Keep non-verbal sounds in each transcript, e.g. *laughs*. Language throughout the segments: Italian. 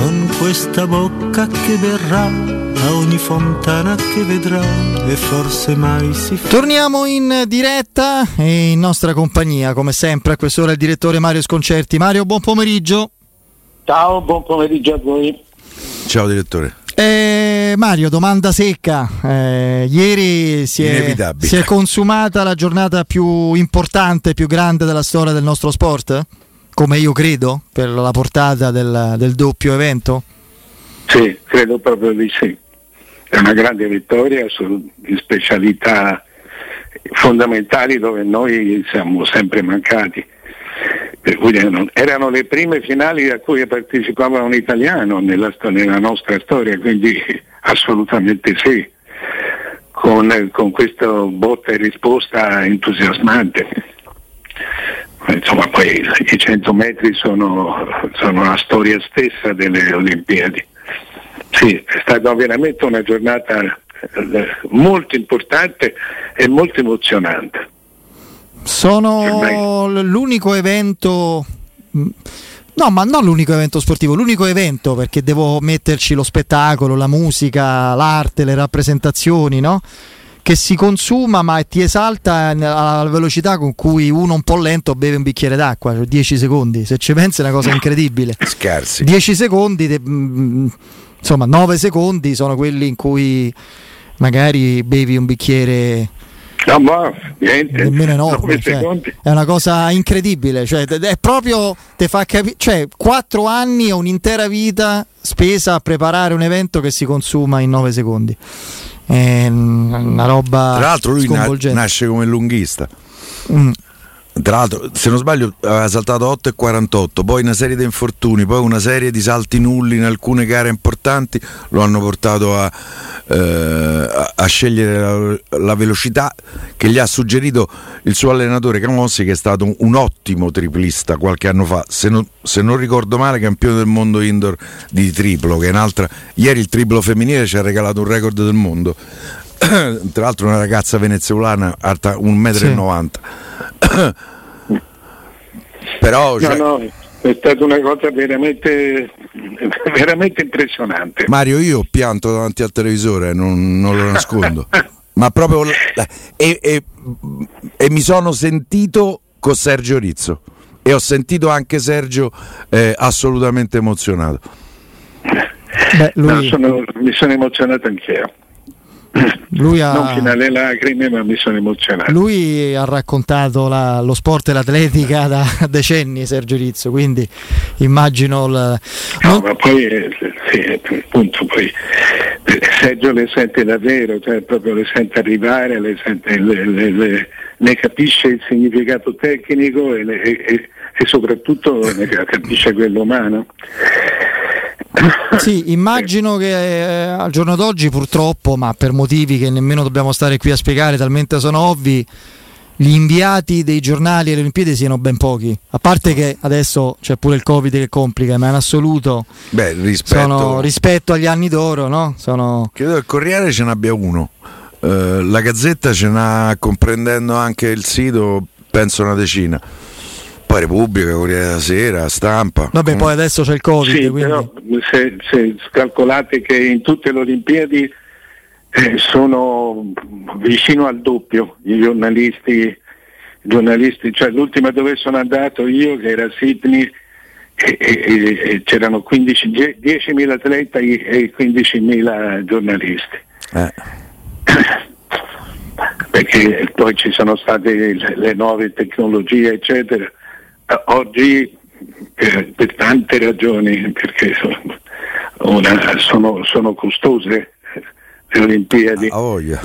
con questa bocca che verrà a ogni fontana che vedrà e forse mai si fa. Torniamo in diretta e in nostra compagnia, come sempre, a quest'ora il direttore Mario Sconcerti. Mario, buon pomeriggio. Ciao, buon pomeriggio a voi. Ciao direttore. Eh, Mario, domanda secca. Eh, ieri si è, si è consumata la giornata più importante, più grande della storia del nostro sport? Come io credo, per la portata del, del doppio evento? Sì, credo proprio di sì. È una grande vittoria su specialità fondamentali dove noi siamo sempre mancati. erano le prime finali a cui partecipava un italiano nella, nella nostra storia, quindi *laughs* assolutamente sì, con, con questa botta e risposta entusiasmante insomma poi i 100 metri sono, sono la storia stessa delle Olimpiadi. Sì, è stata veramente una giornata eh, molto importante e molto emozionante. Sono l'unico evento, no ma non l'unico evento sportivo, l'unico evento perché devo metterci lo spettacolo, la musica, l'arte, le rappresentazioni, no? Che si consuma ma ti esalta alla velocità con cui uno un po' lento beve un bicchiere d'acqua, cioè 10 secondi, se ci pensi è una cosa incredibile. *laughs* Scarsi. 10 secondi, de, mm, insomma 9 secondi sono quelli in cui magari bevi un bicchiere... No, ma niente. Nemmeno enorme, cioè, è una cosa incredibile, cioè, è proprio te fa capire, cioè 4 anni o un'intera vita spesa a preparare un evento che si consuma in 9 secondi è una roba tra l'altro lui na- nasce come lunghista mm. Tra l'altro se non sbaglio aveva saltato 8 e 48 poi una serie di infortuni poi una serie di salti nulli in alcune gare importanti lo hanno portato a, eh, a scegliere la, la, velocità che gli ha suggerito il suo allenatore Camossi che è stato un, un ottimo triplista qualche anno fa. Se non, se non, ricordo male campione del mondo indoor di triplo che è un'altra ieri il triplo femminile ci ha regalato un record del mondo *coughs* tra l'altro una ragazza venezuelana alta 1,90 m *coughs* però cioè... no, no, è stata una cosa veramente, *laughs* veramente impressionante. Mario io ho pianto davanti al televisore non, non lo nascondo. *laughs* Ma proprio e, e, e, mi sono sentito con Sergio Rizzo. E ho sentito anche Sergio eh, assolutamente emozionato. Beh, lui... no, sono, mi sono emozionato anch'io lui ha... non fino alle lacrime ma mi sono emozionato. Lui ha raccontato la, lo sport e l'atletica da *laughs* decenni Sergio Rizzo quindi immagino la... no non... ma poi eh, sì, appunto poi eh, Sergio le sente davvero cioè proprio le sente arrivare le, sente, le, le, ne capisce il significato tecnico e, e, e soprattutto ne capisce quello umano sì, immagino che eh, al giorno d'oggi purtroppo, ma per motivi che nemmeno dobbiamo stare qui a spiegare, talmente sono ovvi, gli inviati dei giornali alle Olimpiadi siano ben pochi. A parte che adesso c'è pure il Covid che complica, ma in assoluto Beh, rispetto... Sono, rispetto agli anni d'oro, no? Sono... Credo che il Corriere ce n'abbia uno. Uh, la Gazzetta ce n'ha, comprendendo anche il sito, penso una decina poi Repubblica, Corriere della Sera, Stampa. Vabbè, poi adesso c'è il Covid. Sì, quindi... però se, se, calcolate che in tutte le Olimpiadi eh, sono vicino al doppio i giornalisti, giornalisti, cioè l'ultima dove sono andato io che era Sydney e, e, e c'erano 15, 10.000 atleti e 15.000 giornalisti. Eh. Perché poi ci sono state le, le nuove tecnologie, eccetera oggi per, per, tante ragioni, perché sono, una, sono, sono costose le Olimpiadi. Ah, oh yeah.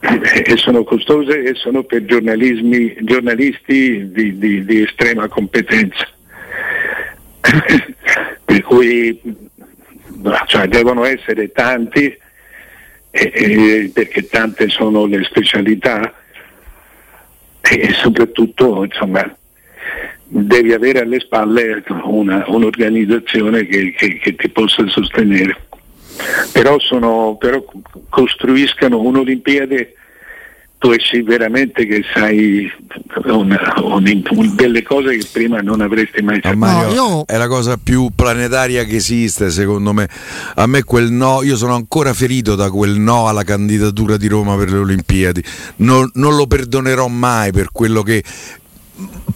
E sono costose e sono per giornalisti di, di, di estrema competenza. *coughs* per cui cioè devono essere tanti eh, perché tante sono le specialità e soprattutto insomma, devi avere alle spalle una, un'organizzazione che, che, che, ti possa sostenere. Però, sono, però costruiscano un'Olimpiade dove sì veramente che sai una, un, un, delle cose che prima non avresti mai saputo. No, io... È la cosa più planetaria che esiste secondo me. A me quel no, io sono ancora ferito da quel no alla candidatura di Roma per le Olimpiadi. Non, non lo perdonerò mai per quello che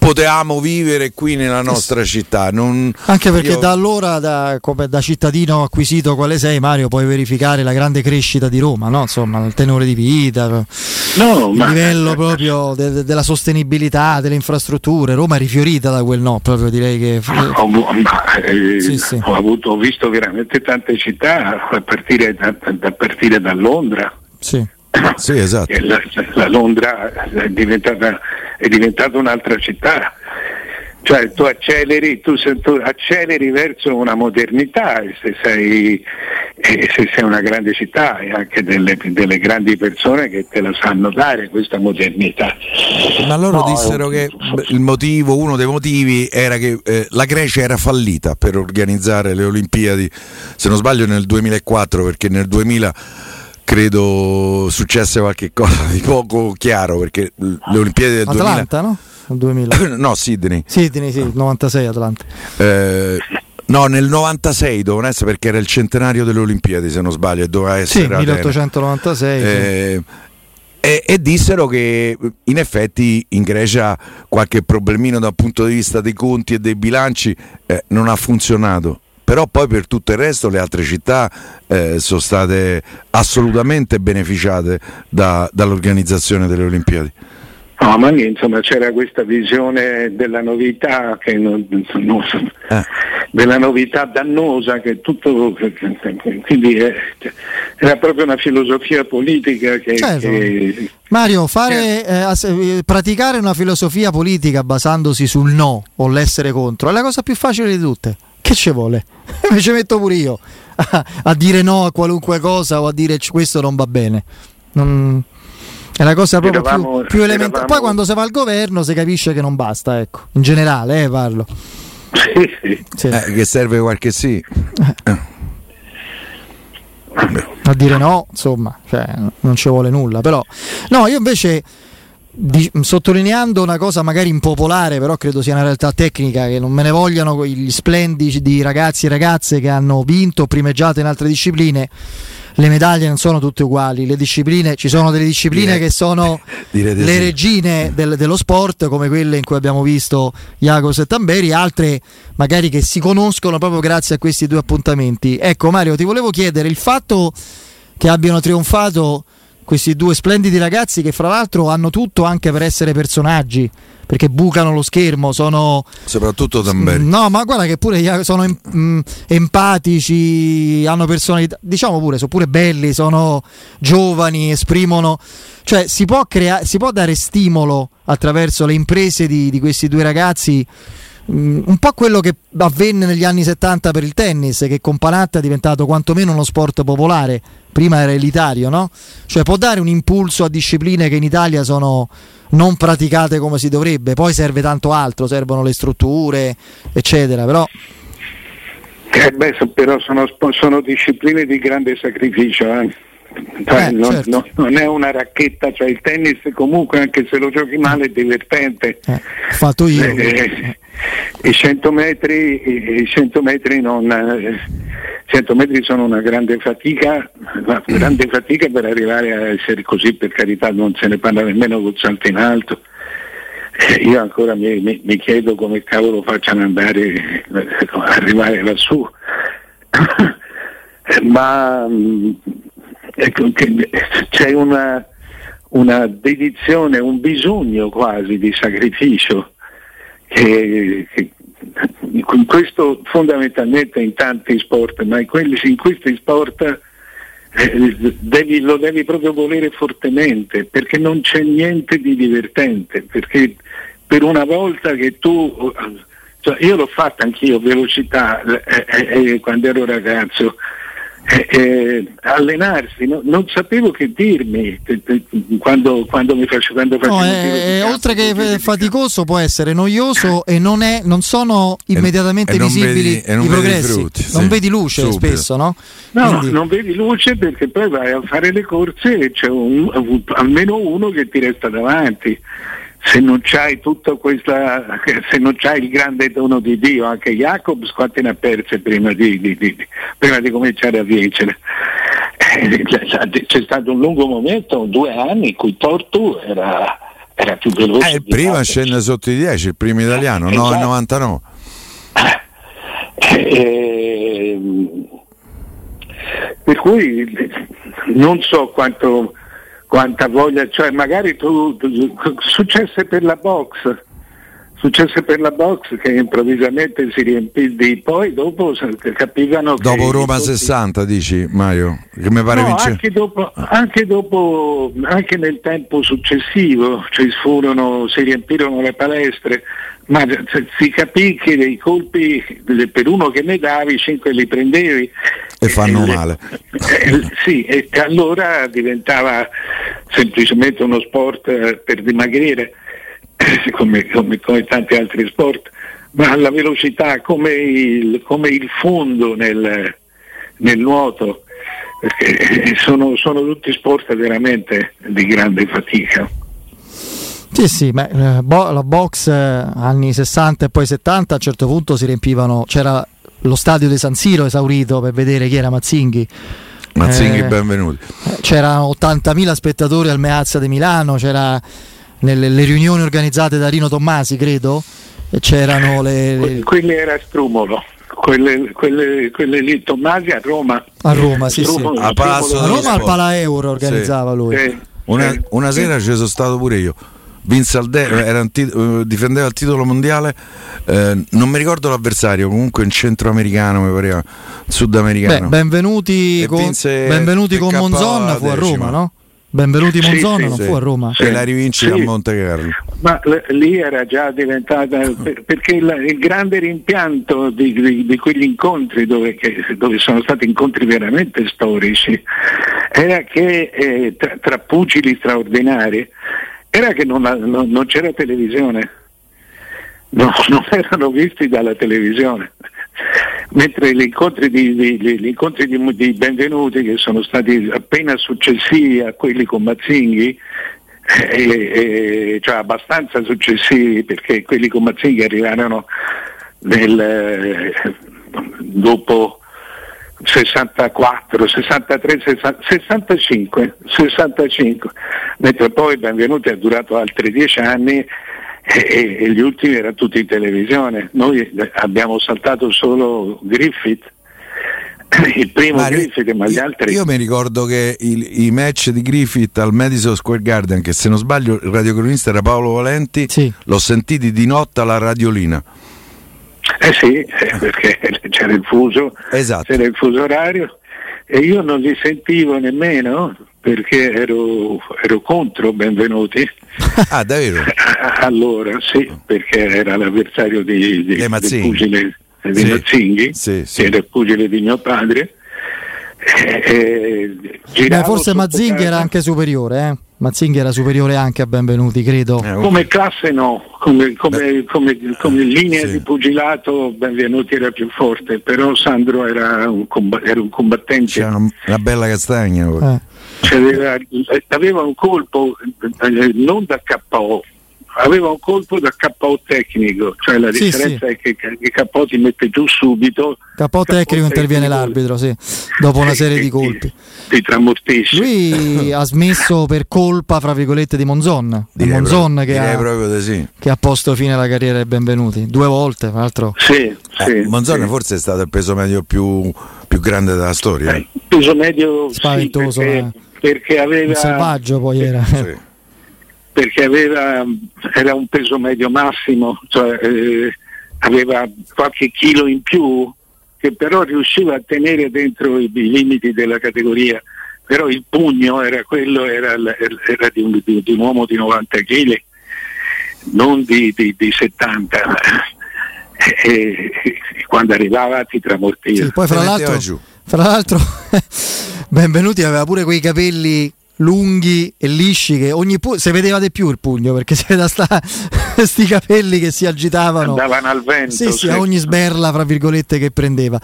potevamo vivere qui nella nostra città. Non, Anche perché io... da allora, da, come da cittadino acquisito quale sei, Mario, puoi verificare la grande crescita di Roma, no? Insomma, il tenore di vita, no, il ma... livello proprio de- de- della sostenibilità, delle infrastrutture. Roma è rifiorita da quel no, proprio direi che. Ho, ma, eh, sì, sì. ho, avuto, ho visto veramente tante città a partire da, da, partire da Londra. Sì. Sì, esatto. La, la Londra è diventata è diventata un'altra città. Cioè tu acceleri, tu, tu acceleri verso una modernità se sei, eh, se sei, una grande città e anche delle, delle, grandi persone che te la sanno dare questa modernità. Ma loro no, dissero che il motivo, uno dei motivi era che eh, la Grecia era fallita per organizzare le Olimpiadi, se non sbaglio nel 2004 perché nel 2000 credo successe qualche cosa di poco chiaro perché le Olimpiadi del Atlanta, 2000 no? 2000. *clears throat* no, Sydney. Sydney, sì, 96 Atlanta. Eh, no, nel 96 dovevano essere perché era il centenario delle Olimpiadi, se non sbaglio, e doveva essere sì, 1896. Eh, sì. E, e, dissero che in effetti in Grecia qualche problemino dal punto di vista dei conti e dei bilanci eh, non ha funzionato però poi per tutto il resto le altre città eh, sono state assolutamente beneficiate da, dall'organizzazione delle Olimpiadi. No, ma insomma c'era questa visione della novità, non, non, eh. della novità dannosa che tutto quindi eh, era proprio una filosofia politica che, certo. che Mario, fare, eh, eh, praticare una filosofia politica basandosi sul no o l'essere contro è la cosa più facile di tutte che ci vuole? *laughs* Mi ci metto pure io a, a, dire no a qualunque cosa o a dire questo non va bene. Non, è la cosa proprio eravamo, più, più elementare. Poi quando si va al governo si capisce che non basta, ecco. In generale, eh, parlo. Sì, sì. sì. Eh, che serve qualche sì. Eh. A dire no, insomma, cioè, non ci vuole nulla. Però, no, io invece di, sottolineando una cosa magari impopolare, però credo sia una realtà tecnica, che non me ne vogliano gli splendidi ragazzi e ragazze che hanno vinto o primeggiato in altre discipline. Le medaglie non sono tutte uguali, le discipline, ci sono delle discipline Dire, che sono *laughs* le sì. regine del, dello sport, come quelle in cui abbiamo visto Jacos e Tamberi, altre magari che si conoscono proprio grazie a questi due appuntamenti. Ecco Mario, ti volevo chiedere il fatto che abbiano trionfato questi due splendidi ragazzi che fra l'altro hanno tutto anche per essere personaggi perché bucano lo schermo, sono soprattutto Tamberi. No, ma guarda che pure sono em, mm, empatici, hanno personalità, diciamo pure, sono pure belli, sono giovani, esprimono cioè si può, crea- si può dare stimolo attraverso le imprese di, di questi due ragazzi Mm, un po' quello che avvenne negli anni 70 per il tennis, che con Panatta è diventato quantomeno uno sport popolare, prima era elitario, no? Cioè può dare un impulso a discipline che in Italia sono non praticate come si dovrebbe, poi serve tanto altro, servono le strutture, eccetera, però... Eh beh, però sono, sono discipline di grande sacrificio, eh? Cioè, eh, non, certo. non, non, è una racchetta, cioè il tennis comunque anche se lo giochi male è divertente. Eh, fatto io. Eh, i 100 metri, i 100 metri, non, 100 metri sono una grande fatica, una grande fatica per arrivare a essere così, per carità non se ne parla nemmeno col salto in alto. Eh, io ancora mi, mi, mi, chiedo come cavolo facciano andare, arrivare lassù. *coughs* Ma ecco, c'è una, una dedizione, un bisogno quasi di sacrificio che, in questo fondamentalmente in tanti sport, ma in, quelli, in questi sport eh, devi, lo devi proprio volere fortemente perché non c'è niente di divertente, perché per una volta che tu cioè, io l'ho fatta anch'io, velocità, eh, eh, eh quando ero ragazzo. Eh, eh, allenarsi, no? non sapevo che dirmi quando, quando mi faccio quando no, è, oltre che faticoso può essere noioso e non, è, non sono immediatamente e, visibili vedi, i progressi frutti, non sì, vedi luce subito. spesso no? no Quindi... non vedi luce perché poi vai a fare le corse e c'è un, almeno uno che ti resta davanti se non c'hai tutta questa, *laughs* se non c'hai il grande dono di Dio, anche Jacobs quante ne ha perse prima di, di, di, prima di cominciare a vincere? Eh, c'è stato un lungo momento, due anni, in cui Tortu era, era più veloce. Eh, prima scende sotto i 10, il primo italiano, esatto. no, il 99. Eh, per cui non so quanto quanta voglia, cioè magari tu, tu successe per la box, successe per la box che improvvisamente si riempì di poi dopo capivano dopo Roma 60 dici Mario che mi pare no, anche dopo, anche dopo anche nel tempo successivo cioè furono, si riempirono le palestre ma si capì che dei colpi per uno che ne davi, cinque li prendevi. E fanno eh, male. Eh, sì, e allora diventava semplicemente uno sport eh, per dimagrire, *laughs* come, come, come tanti altri sport, ma la velocità come il, come il fondo nel, nel nuoto, perché sono, sono tutti sport veramente di grande fatica. Sì, sì, ma, eh, bo- la box eh, anni 60 e poi 70 a un certo punto si riempivano, c'era lo stadio di San Siro esaurito per vedere chi era Mazzinghi. Mazzinghi, eh, benvenuti. C'erano 80.000 spettatori al Meazza di Milano, c'era nelle riunioni organizzate da Rino Tommasi, credo, c'erano le... le... Quelli era Strumolo. Quelle, quelle, quelle, lì Tommasi a Roma a Roma sì, Strumolo, sì. A, a Roma al Pala Euro organizzava sì. lui sì. Una, una, sera ci sono stato pure io vinse al de- tit- uh, difendeva il titolo mondiale, eh, non mi ricordo l'avversario, comunque in centroamericano, mi pareva, sudamericano. Beh, benvenuti con, benvenuti con Monzon fu a Roma, no? Benvenuti Monzon sì, non sì, fu a Roma. Sì, e la rivincita a Monte Carlo. Ma l- lì era già diventata *laughs* per- perché il, il grande rimpianto di, di, di quegli incontri dove, che, dove, sono stati incontri veramente storici era che eh, tra, tra pugili straordinari era che non, non, non c'era televisione, no, *laughs* non erano visti dalla televisione. Mentre gli incontri, di, di, gli incontri di, di, benvenuti che sono stati appena successivi a quelli con Mazzinghi, eh, eh, cioè abbastanza successivi perché quelli con Mazzinghi arrivarono nel, eh, dopo 64, 63, 65, 65, mentre poi Benvenuti ha durato altri dieci anni e, e, gli ultimi erano tutti in televisione. Noi abbiamo saltato solo Griffith, *coughs* il primo ma Griffith, ma gli altri. Io mi ricordo che il, i match di Griffith al Madison Square Garden, che se non sbaglio il radiocronista era Paolo Valenti, sì. l'ho sentiti di notte alla radiolina. Eh sì, perché *laughs* c'era il fuso, esatto. c'era il fuso orario e io non li sentivo nemmeno perché ero, ero contro Benvenuti. *laughs* Ah, davvero? *laughs* allora sì, perché era l'avversario di, di, del pugile di sì. Mazzinghi, sì, sì. che era il pugile di mio padre. Eh, Beh, forse Mazzinghi era anche superiore, eh? Mazzinghi era superiore anche a Benvenuti, credo. Eh, come classe no, come, come, come, come linea sì. di pugilato Benvenuti era più forte, però Sandro era un, comb- era un combattente. C'era una, una bella castagna. Eh. Aveva, un colpo eh, non da KO, aveva un colpo da KO tecnico, cioè la differenza sì, sì. è che, che KO ti mette giù subito. KO tecnico interviene l'arbitro, sì, dopo una *laughs* serie di colpi. Ti tramortisce. Lui *laughs* ha smesso per colpa, fra virgolette, di Monzon. Di Monzon che, ha, sì. che ha posto fine alla carriera dei benvenuti. Due volte, tra l'altro. Sì, eh, Monzon forse è stato il peso medio più, più grande della storia. Eh, peso medio spaventoso. perché, eh. Perché aveva... Un selvaggio poi era *laughs* perché aveva, era un peso medio massimo, cioè, eh, aveva qualche chilo in più che però riusciva a tenere dentro i, i limiti della categoria, però il pugno era quello, era, era di, un, di, di, un, uomo di 90 kg, non di, di 70. *laughs* e, quando arrivava ti tramortiva. Sì, poi fra l'altro, fra l'altro *laughs* Benvenuti aveva pure quei capelli lunghi e lisci che ogni pu- si vedeva di più il pugno perché si vedeva questi capelli che si agitavano. Andavano al vento sì, sì, a ogni sberla fra virgolette che prendeva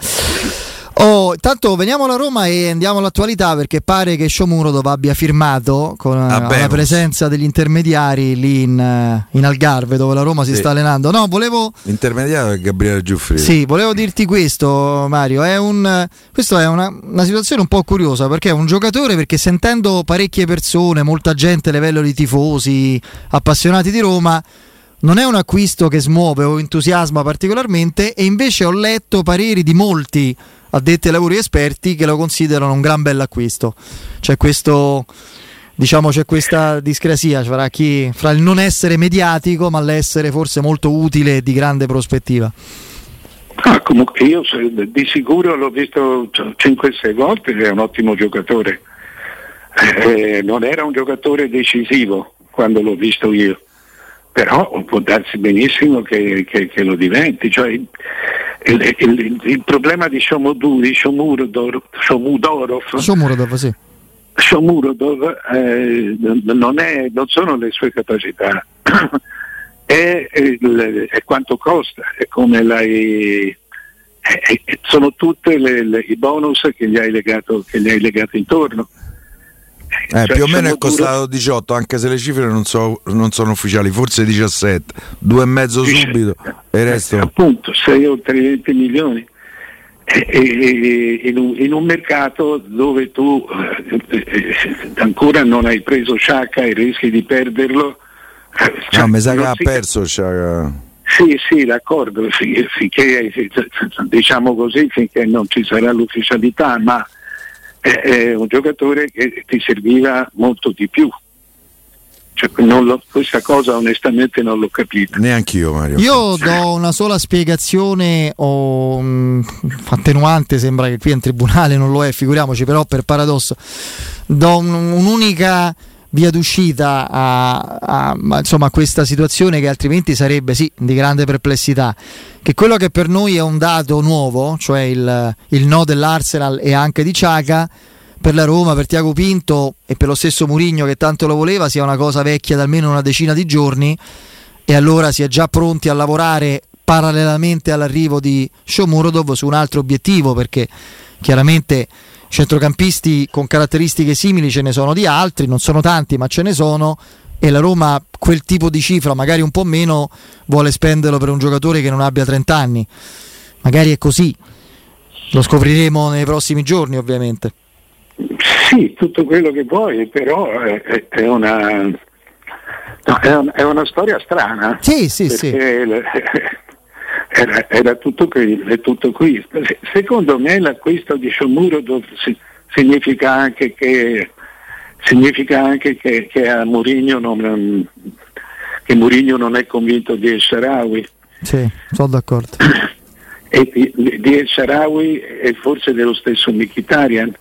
Oh, tanto veniamo alla Roma e andiamo all'attualità perché pare che Shomurodov abbia firmato con ah, la presenza degli intermediari lì in, eh, in, Algarve dove la Roma si sì. sta allenando. No, volevo... L'intermediario è Gabriele Giuffridi. Sì, volevo dirti questo Mario, è un, questa è una, una, situazione un po' curiosa perché è un giocatore perché sentendo parecchie persone, molta gente a livello di tifosi, appassionati di Roma, non è un acquisto che smuove o entusiasma particolarmente e invece ho letto pareri di molti addetti ai lavori esperti che lo considerano un gran bell'acquisto. C'è questo diciamo c'è questa discrasia fra, chi, fra il non essere mediatico ma l'essere forse molto utile e di grande prospettiva. Ah, comunque io di sicuro l'ho visto 5-6 volte, è un ottimo giocatore. Eh, non era un giocatore decisivo quando l'ho visto io, però può darsi benissimo che, che, che lo diventi. Cioè, il, il, il, il, problema di Shomudu, di Shomudorov, Shomurodov, sì. Shomurodov eh, non, è, non, sono le sue capacità, *clears throat* è, è, è, quanto costa, è come l'hai, sono tutti i bonus che gli hai legato, che gli hai legato intorno. Eh, cioè, più o meno è costato 18, anche se le cifre non, so, non sono ufficiali, forse 17, due e mezzo subito e il resto. Appunto, 6 o 20 milioni. E, e, in, un, in, un, mercato dove tu eh, eh, ancora non hai preso Sciacca e rischi di perderlo. Cioè, no, mi sa che ha perso Sciacca. Sì, sì, d'accordo, finché, diciamo così, finché non ci sarà l'ufficialità, ma è un giocatore che ti serviva molto di più. Cioè, lo, questa cosa onestamente non l'ho capita. Neanche io, Mario. Io do una sola spiegazione o um, attenuante, sembra che qui in tribunale non lo è, figuriamoci, però per paradosso do un, un'unica via d'uscita a, a, insomma, questa situazione che altrimenti sarebbe sì di grande perplessità. Che quello che per noi è un dato nuovo, cioè il, il no dell'Arsenal e anche di Ciaga, per la Roma, per Tiago Pinto e per lo stesso Murigno che tanto lo voleva, sia una cosa vecchia da almeno una decina di giorni e allora si è già pronti a lavorare parallelamente all'arrivo di Shomurodov su un altro obiettivo perché chiaramente centrocampisti con caratteristiche simili ce ne sono di altri, non sono tanti ma ce ne sono e la Roma quel tipo di cifra, magari un po' meno, vuole spenderlo per un giocatore che non abbia 30 anni. Magari è così, lo scopriremo nei prossimi giorni ovviamente. Sì, tutto quello che vuoi, però è, è, una, no, è, un, è una, storia strana. Sì, sì, sì. Era, era tutto, qui, tutto, qui, Secondo me l'acquisto di Shomurodov significa anche che, significa anche che, che a Mourinho non, che Mourinho non è convinto di El Sharawi. Sì, sono d'accordo. E di, di El Sharawi e forse dello stesso Mkhitaryan,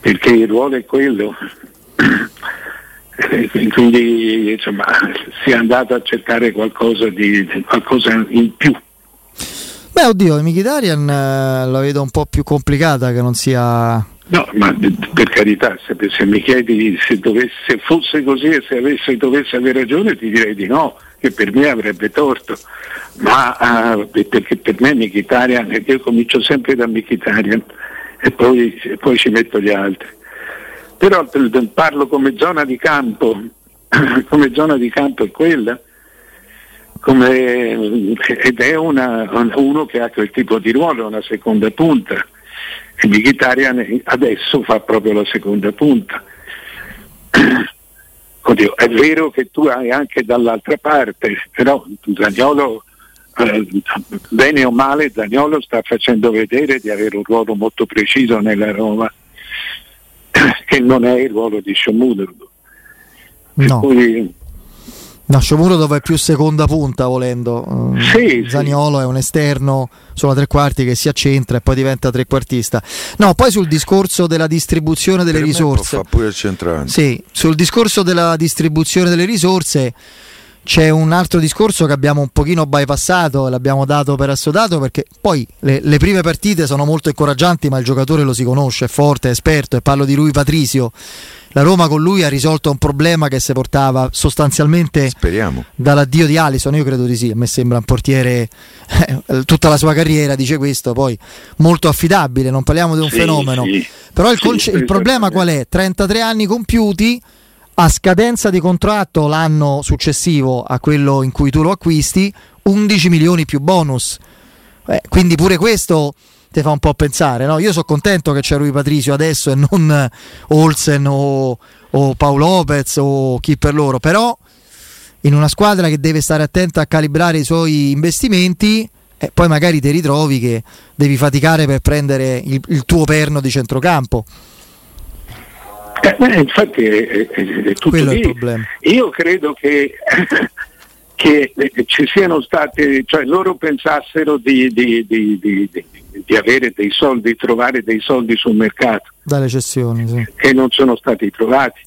perché il ruolo è quello. *laughs* quindi insomma, si è andato a cercare qualcosa, di, qualcosa in più. Beh, oddio, Mkhitaryan eh, la vedo un po' più complicata che non sia. No, ma per carità, se, se mi chiedi se, dovesse, se, fosse così e se avesse, dovesse avere ragione, ti direi di no, che per me avrebbe torto. Ma uh, perché per me Mkhitaryan, io comincio sempre da Mkhitaryan e poi, e poi ci metto gli altri però parlo come zona di campo, *clears throat* come zona di campo è quella, come, ed è una, uno che ha quel tipo di ruolo, una seconda punta. E Mkhitaryan adesso fa proprio la seconda punta. *clears throat* Oddio, è vero che tu hai anche dall'altra parte, però Zagnolo, eh, bene o male, Zagnolo sta facendo vedere di avere un ruolo molto preciso nella Roma che non è il ruolo di Shomurodov. No. Poi... No, Shomurodov è più seconda punta volendo. Sì, Zaniolo sì. è un esterno sulla tre quarti che si accentra e poi diventa trequartista. No, poi sul discorso della distribuzione delle per risorse. Fa pure il centrale. Sì, sul discorso della distribuzione delle risorse c'è un altro discorso che abbiamo un pochino bypassato, l'abbiamo dato per assodato perché poi le, le, prime partite sono molto incoraggianti ma il giocatore lo si conosce, è forte, è esperto e parlo di lui Patrizio. La Roma con lui ha risolto un problema che si portava sostanzialmente Speriamo. dall'addio di Alison, io credo di sì, a me sembra un portiere eh, tutta la sua carriera dice questo, poi molto affidabile, non parliamo di un sì, fenomeno. Sì, Però il, conce- il problema qual è? 33 anni compiuti a scadenza di contratto l'anno successivo a quello in cui tu lo acquisti 11 milioni più bonus eh, quindi pure questo ti fa un po' pensare no? io sono contento che c'è Rui Patrizio adesso e non Olsen o, o Paolo Lopez o chi per loro però in una squadra che deve stare attenta a calibrare i suoi investimenti e poi magari ti ritrovi che devi faticare per prendere il, il tuo perno di centrocampo eh, infatti è, è, è tutto Quello lì. È il problema. Io credo che, *laughs* che eh, ci siano state, cioè loro pensassero di, di, di, di, avere dei soldi, trovare dei soldi sul mercato. Dalle cessioni, sì. E non sono stati trovati.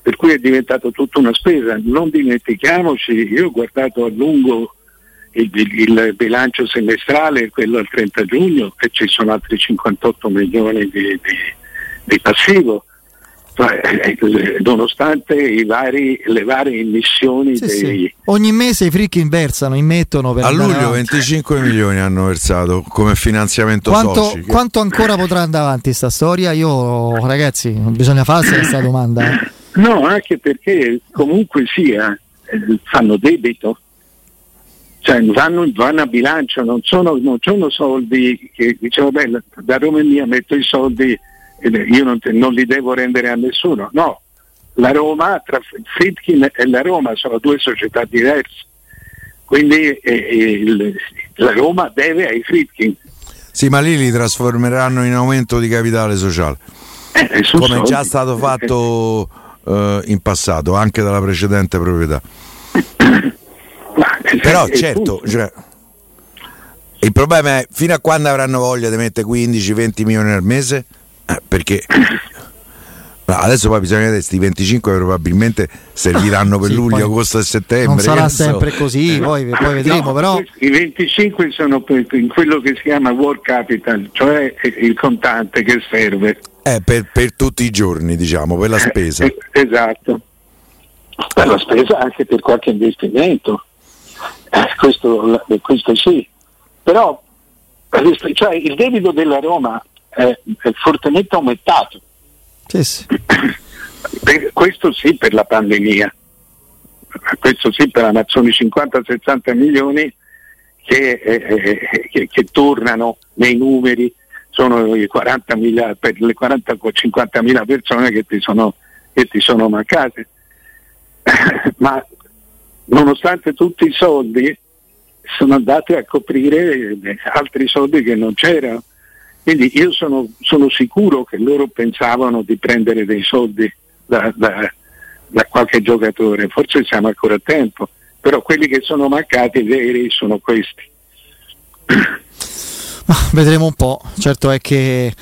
Per cui è diventato tutta una spesa. Non dimentichiamoci, io ho guardato a lungo il, il bilancio semestrale, quello al 30 giugno, e ci sono altri 58 milioni di passivo eh, nonostante vari, le varie emissioni sì, dei... sì. ogni mese i fricchi inversano immettono per a luglio 25 milioni hanno versato come finanziamento quanto, soci quanto ancora potrà andare avanti questa storia io ragazzi non bisogna farsi questa domanda eh. no anche perché comunque sia eh, fanno debito cioè vanno, vanno, a bilancio non sono, non sono soldi che dicevo beh da Roma mia metto i soldi io non, te, non, li devo rendere a nessuno, no, la Roma, tra Fritkin e la Roma sono due società diverse, quindi eh, il, la Roma deve ai Fritkin. Sì, ma lì li trasformeranno in aumento di capitale sociale, eh, come soldi. già stato fatto eh, in passato, anche dalla precedente proprietà. *coughs* Però certo, cioè, il problema è fino a quando avranno voglia di mettere 15-20 milioni al mese? Eh, perché adesso poi bisogna vedere questi 25 probabilmente serviranno per sì, luglio, agosto e settembre. Non sarà sempre così, eh, poi, poi vedremo. No, però... I 25 sono in quello che si chiama work capital, cioè il contante che serve. Eh, per, per, tutti i giorni, diciamo, per la spesa. Eh, esatto, per la spesa anche per qualche investimento. Eh, questo, questo sì, però cioè, il debito della Roma è, è fortemente aumentato. Sì, sì. *clears throat* questo sì per la pandemia, questo sì per la i 50-60 milioni che, eh, che, che, tornano nei numeri, sono i 40 mila, per le 40-50 mila persone che ti sono, che ti sono mancate. *clears throat* Ma nonostante tutti i soldi sono andati a coprire altri soldi che non c'erano. Quindi io sono, sono, sicuro che loro pensavano di prendere dei soldi da, da, da, qualche giocatore, forse siamo ancora a tempo, però quelli che sono mancati veri sono questi. Vedremo un po', certo è che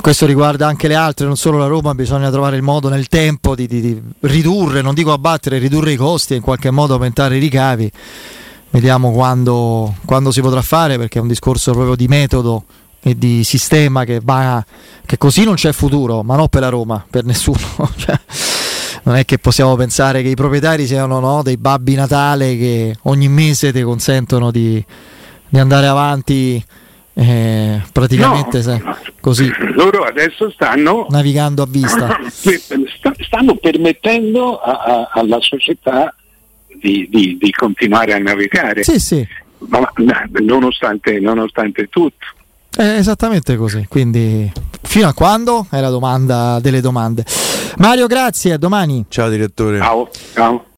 questo riguarda anche le altre, non solo la Roma, bisogna trovare il modo nel tempo di, di, di ridurre, non dico abbattere, ridurre i costi e in qualche modo aumentare i ricavi. Vediamo quando, quando si potrà fare perché è un discorso proprio di metodo e di sistema che va che così non c'è futuro, ma non per la Roma, per nessuno. *laughs* cioè, non è che possiamo pensare che i proprietari siano no, dei babbi Natale che ogni mese ti consentono di, di andare avanti eh, praticamente no, se, così. Loro adesso stanno navigando a vista. *laughs* Stanno permettendo a, a, alla società di, di, di, continuare a navigare. Sì, sì. Ma, nonostante, nonostante tutto. È esattamente così, quindi fino a quando? È la domanda delle domande. Mario, grazie, a domani. Ciao direttore. Ciao. Ciao.